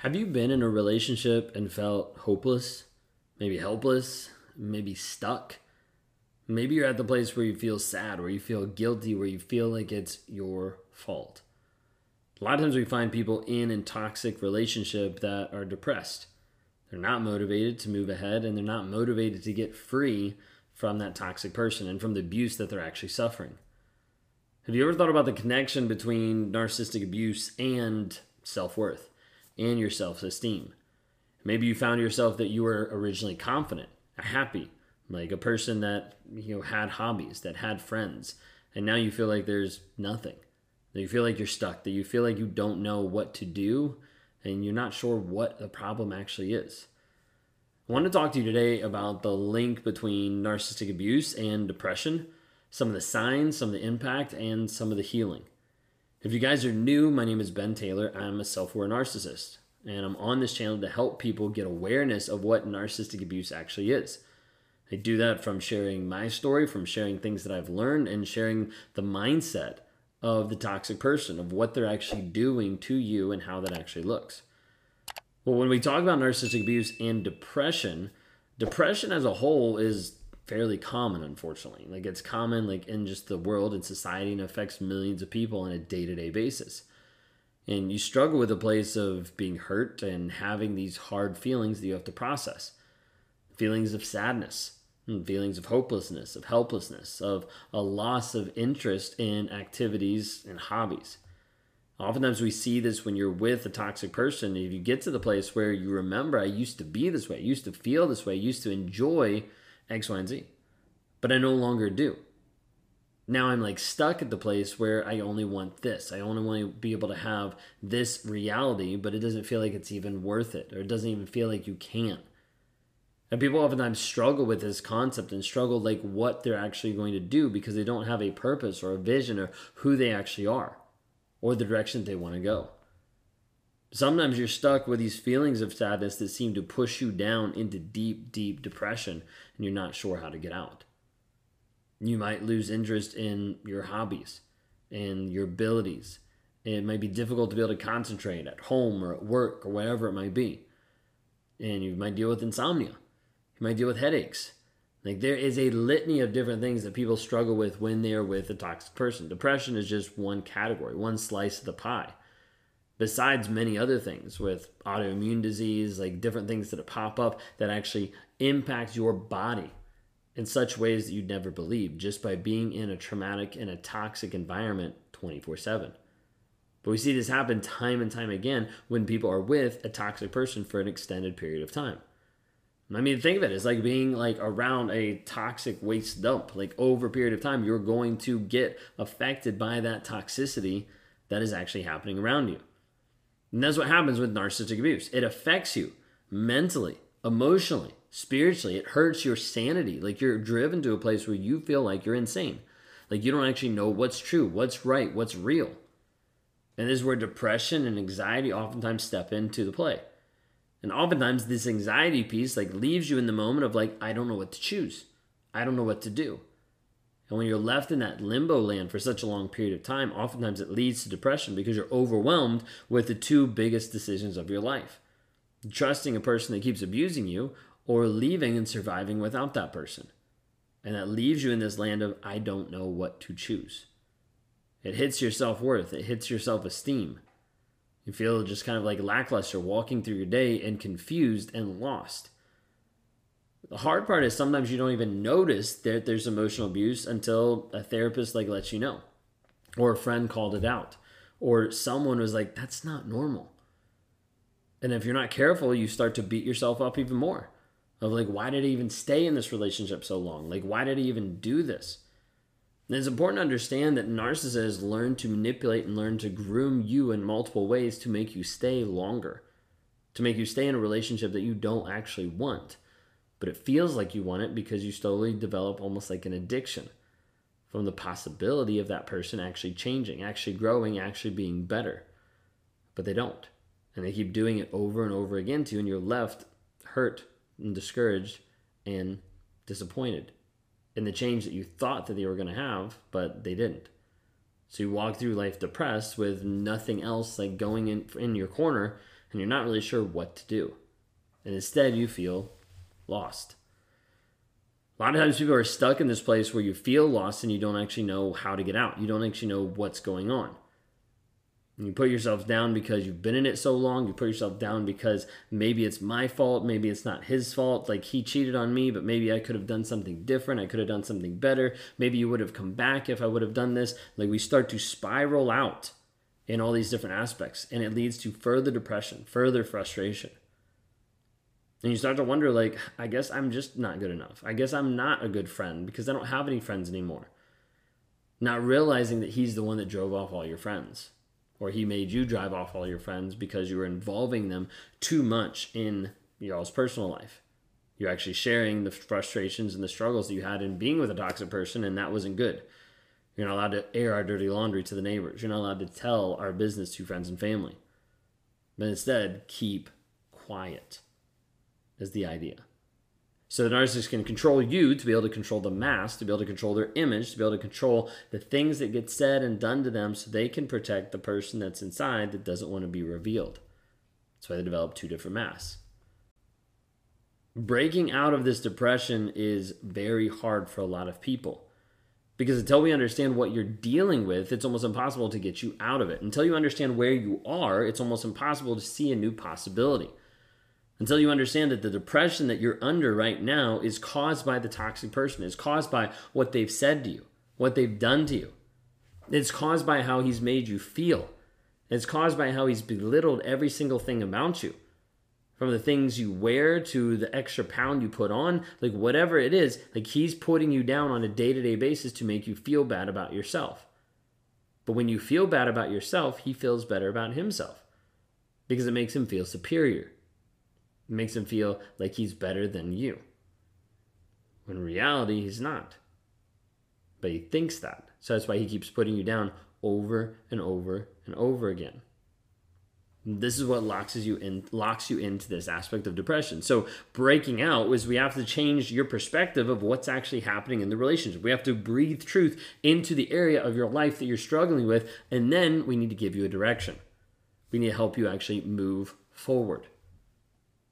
Have you been in a relationship and felt hopeless? Maybe helpless? Maybe stuck? Maybe you're at the place where you feel sad, where you feel guilty, where you feel like it's your fault. A lot of times we find people in a toxic relationship that are depressed. They're not motivated to move ahead and they're not motivated to get free from that toxic person and from the abuse that they're actually suffering. Have you ever thought about the connection between narcissistic abuse and self worth and your self esteem? Maybe you found yourself that you were originally confident, happy, like a person that you know had hobbies, that had friends, and now you feel like there's nothing. That you feel like you're stuck, that you feel like you don't know what to do, and you're not sure what the problem actually is. I want to talk to you today about the link between narcissistic abuse and depression, some of the signs, some of the impact, and some of the healing. If you guys are new, my name is Ben Taylor. I'm a self aware narcissist, and I'm on this channel to help people get awareness of what narcissistic abuse actually is. I do that from sharing my story, from sharing things that I've learned, and sharing the mindset of the toxic person, of what they're actually doing to you and how that actually looks. Well, when we talk about narcissistic abuse and depression, depression as a whole is fairly common, unfortunately. Like it's common like in just the world and society and affects millions of people on a day-to-day basis. And you struggle with a place of being hurt and having these hard feelings that you have to process. Feelings of sadness, hmm, feelings of hopelessness, of helplessness, of a loss of interest in activities and hobbies. Oftentimes we see this when you're with a toxic person. If you get to the place where you remember, I used to be this way, I used to feel this way, I used to enjoy X, Y, and Z, but I no longer do. Now I'm like stuck at the place where I only want this. I only want to be able to have this reality, but it doesn't feel like it's even worth it, or it doesn't even feel like you can. And people oftentimes struggle with this concept and struggle like what they're actually going to do because they don't have a purpose or a vision or who they actually are or the direction they want to go. Sometimes you're stuck with these feelings of sadness that seem to push you down into deep, deep depression and you're not sure how to get out. You might lose interest in your hobbies and your abilities. It might be difficult to be able to concentrate at home or at work or whatever it might be. And you might deal with insomnia. You might deal with headaches. Like there is a litany of different things that people struggle with when they are with a toxic person. Depression is just one category, one slice of the pie. Besides many other things with autoimmune disease, like different things that pop up that actually impact your body in such ways that you'd never believe just by being in a traumatic and a toxic environment 24 7. But we see this happen time and time again when people are with a toxic person for an extended period of time. I mean, think of it. It's like being like around a toxic waste dump. Like over a period of time, you're going to get affected by that toxicity that is actually happening around you. And that's what happens with narcissistic abuse. It affects you mentally, emotionally, spiritually. It hurts your sanity. Like you're driven to a place where you feel like you're insane. Like you don't actually know what's true, what's right, what's real. And this is where depression and anxiety oftentimes step into the play. And oftentimes this anxiety piece like leaves you in the moment of like, I don't know what to choose. I don't know what to do. And when you're left in that limbo land for such a long period of time, oftentimes it leads to depression because you're overwhelmed with the two biggest decisions of your life trusting a person that keeps abusing you or leaving and surviving without that person. And that leaves you in this land of, I don't know what to choose. It hits your self worth, it hits your self esteem. You feel just kind of like lackluster walking through your day and confused and lost. The hard part is sometimes you don't even notice that there's emotional abuse until a therapist like lets you know or a friend called it out or someone was like that's not normal. And if you're not careful, you start to beat yourself up even more. Of like why did I even stay in this relationship so long? Like why did I even do this? And it's important to understand that narcissists learn to manipulate and learn to groom you in multiple ways to make you stay longer, to make you stay in a relationship that you don't actually want. But it feels like you want it because you slowly develop almost like an addiction from the possibility of that person actually changing, actually growing, actually being better. But they don't. And they keep doing it over and over again to you, and you're left hurt and discouraged and disappointed in the change that you thought that they were going to have, but they didn't. So you walk through life depressed with nothing else like going in in your corner and you're not really sure what to do. And instead you feel lost. A lot of times people are stuck in this place where you feel lost and you don't actually know how to get out. You don't actually know what's going on. And you put yourself down because you've been in it so long. You put yourself down because maybe it's my fault. Maybe it's not his fault. Like he cheated on me, but maybe I could have done something different. I could have done something better. Maybe you would have come back if I would have done this. Like we start to spiral out in all these different aspects. And it leads to further depression, further frustration. And you start to wonder, like, I guess I'm just not good enough. I guess I'm not a good friend because I don't have any friends anymore. Not realizing that he's the one that drove off all your friends or he made you drive off all your friends because you were involving them too much in y'all's personal life. You're actually sharing the frustrations and the struggles that you had in being with a toxic person, and that wasn't good. You're not allowed to air our dirty laundry to the neighbors. You're not allowed to tell our business to friends and family. But instead, keep quiet, is the idea. So the narcissist can control you to be able to control the mass, to be able to control their image, to be able to control the things that get said and done to them so they can protect the person that's inside that doesn't want to be revealed. That's why they develop two different masks. Breaking out of this depression is very hard for a lot of people. Because until we understand what you're dealing with, it's almost impossible to get you out of it. Until you understand where you are, it's almost impossible to see a new possibility until you understand that the depression that you're under right now is caused by the toxic person, is caused by what they've said to you, what they've done to you. It's caused by how he's made you feel. It's caused by how he's belittled every single thing about you. From the things you wear to the extra pound you put on, like whatever it is, like he's putting you down on a day to day basis to make you feel bad about yourself. But when you feel bad about yourself, he feels better about himself because it makes him feel superior. It makes him feel like he's better than you. When in reality, he's not. But he thinks that. So that's why he keeps putting you down over and over and over again. This is what locks you in locks you into this aspect of depression. So breaking out is we have to change your perspective of what's actually happening in the relationship. We have to breathe truth into the area of your life that you're struggling with, and then we need to give you a direction. We need to help you actually move forward.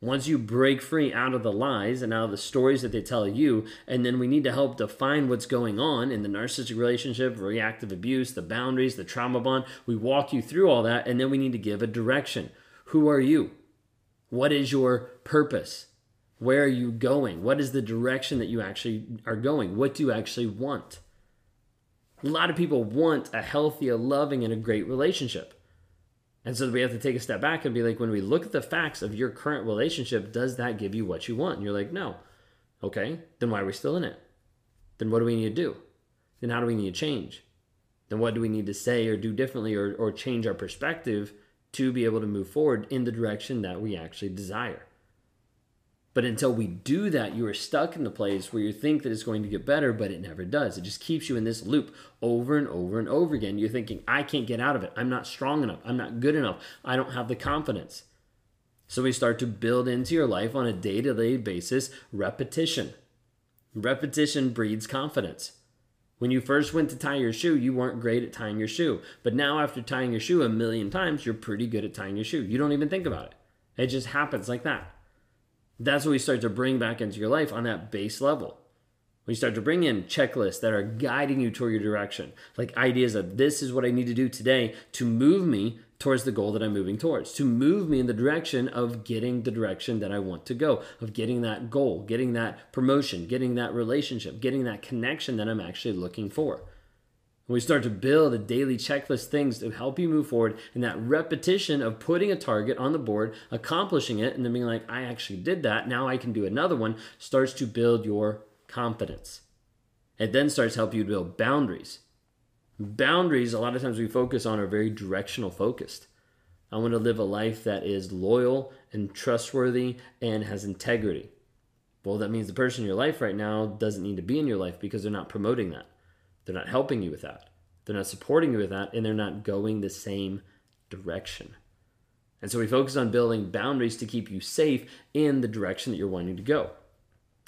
Once you break free out of the lies and out of the stories that they tell you, and then we need to help define what's going on in the narcissistic relationship, reactive abuse, the boundaries, the trauma bond. We walk you through all that, and then we need to give a direction. Who are you? What is your purpose? Where are you going? What is the direction that you actually are going? What do you actually want? A lot of people want a healthy, a loving, and a great relationship. And so we have to take a step back and be like, when we look at the facts of your current relationship, does that give you what you want? And you're like, no. Okay, then why are we still in it? Then what do we need to do? Then how do we need to change? Then what do we need to say or do differently or, or change our perspective to be able to move forward in the direction that we actually desire? But until we do that, you are stuck in the place where you think that it's going to get better, but it never does. It just keeps you in this loop over and over and over again. You're thinking, I can't get out of it. I'm not strong enough. I'm not good enough. I don't have the confidence. So we start to build into your life on a day to day basis repetition. Repetition breeds confidence. When you first went to tie your shoe, you weren't great at tying your shoe. But now, after tying your shoe a million times, you're pretty good at tying your shoe. You don't even think about it, it just happens like that. That's what we start to bring back into your life on that base level. We start to bring in checklists that are guiding you toward your direction, like ideas of this is what I need to do today to move me towards the goal that I'm moving towards, to move me in the direction of getting the direction that I want to go, of getting that goal, getting that promotion, getting that relationship, getting that connection that I'm actually looking for. We start to build a daily checklist things to help you move forward and that repetition of putting a target on the board, accomplishing it, and then being like, I actually did that. Now I can do another one starts to build your confidence. It then starts to help you build boundaries. Boundaries, a lot of times we focus on, are very directional focused. I want to live a life that is loyal and trustworthy and has integrity. Well, that means the person in your life right now doesn't need to be in your life because they're not promoting that. They're not helping you with that. They're not supporting you with that, and they're not going the same direction. And so we focus on building boundaries to keep you safe in the direction that you're wanting to go.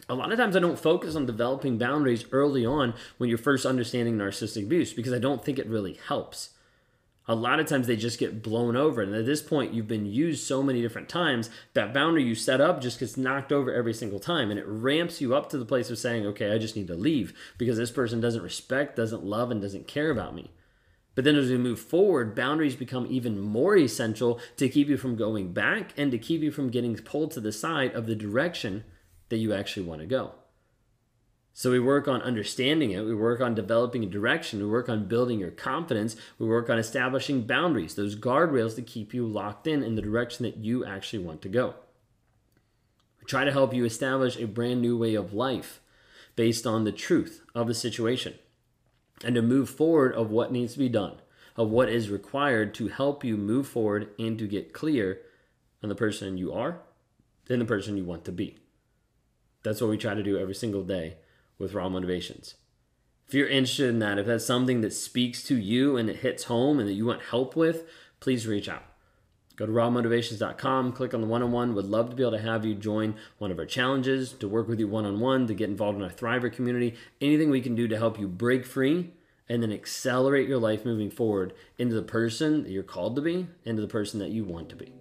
A lot of times I don't focus on developing boundaries early on when you're first understanding narcissistic abuse because I don't think it really helps. A lot of times they just get blown over. And at this point, you've been used so many different times, that boundary you set up just gets knocked over every single time. And it ramps you up to the place of saying, okay, I just need to leave because this person doesn't respect, doesn't love, and doesn't care about me. But then as we move forward, boundaries become even more essential to keep you from going back and to keep you from getting pulled to the side of the direction that you actually want to go. So we work on understanding it, we work on developing a direction, we work on building your confidence, we work on establishing boundaries, those guardrails to keep you locked in in the direction that you actually want to go. We try to help you establish a brand new way of life based on the truth of the situation and to move forward of what needs to be done, of what is required to help you move forward and to get clear on the person you are and the person you want to be. That's what we try to do every single day with Raw Motivations. If you're interested in that, if that's something that speaks to you and it hits home and that you want help with, please reach out. Go to rawmotivations.com, click on the one on one. Would love to be able to have you join one of our challenges, to work with you one on one, to get involved in our Thriver community. Anything we can do to help you break free and then accelerate your life moving forward into the person that you're called to be, into the person that you want to be.